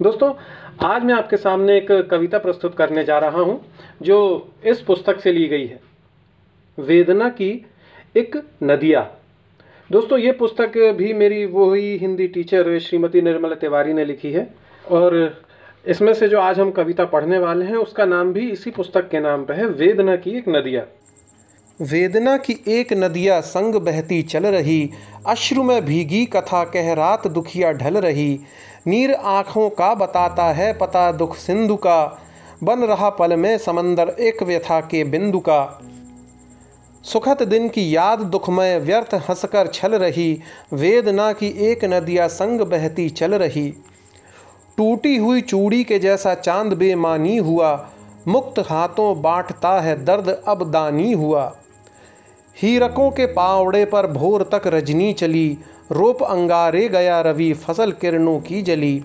दोस्तों, आज मैं आपके सामने एक कविता प्रस्तुत करने जा रहा हूँ, जो इस पुस्तक से ली गई है। वेदना की एक नदिया। दोस्तों, ये पुस्तक भी मेरी वो वही हिंदी टीचर श्रीमती निर्मला तिवारी ने लिखी है, और इसमें से जो आज हम कविता पढ़ने वाले हैं, उसका नाम भी इसी पुस्तक के नाम पर है, वेदना की एक नदिया। वेदना की एक नदिया संग बहती चल रही, अश्रु में भीगी कथा कह रात दुखिया ढल रही। नीर आँखों का बताता है पता दुख सिंधु का। बन रहा पल में समंदर एक व्यथा के बिंदु का। सुखद दिन की याद दुखमय व्यर्थ हंसकर छल रही, वेदना की एक नदिया संग बहती चल रही। टूटी हुई चूड़ी के जैसा चाँद बेमानी हुआ, मुक्त हाथों बांटता है दर्द अब दानी हुआ। हीरकों के पावड़े पर भोर तक रजनी चली, रोप अंगारे गया रवि, फ़सल किरणों की जली।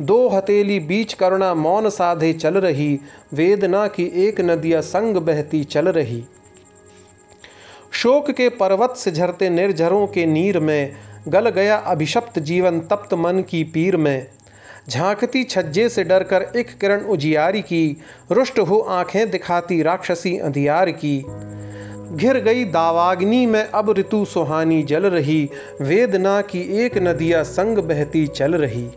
दो हथेली बीच करुणा मौन साधे चल रही, वेदना की एक नदिया संग बहती चल रही। शोक के पर्वत से झरते निर्झरों के नीर में, गल गया अभिशप्त जीवन तप्त मन की पीर में। झांकती छज्जे से डरकर एक किरण उजियारी की, रुष्ट हो आँखें दिखाती राक्षसी अंधियार की। घिर गई दावाग्नि में अब ऋतु सुहानी जल रही, वेदना की एक नदिया संग बहती चल रही।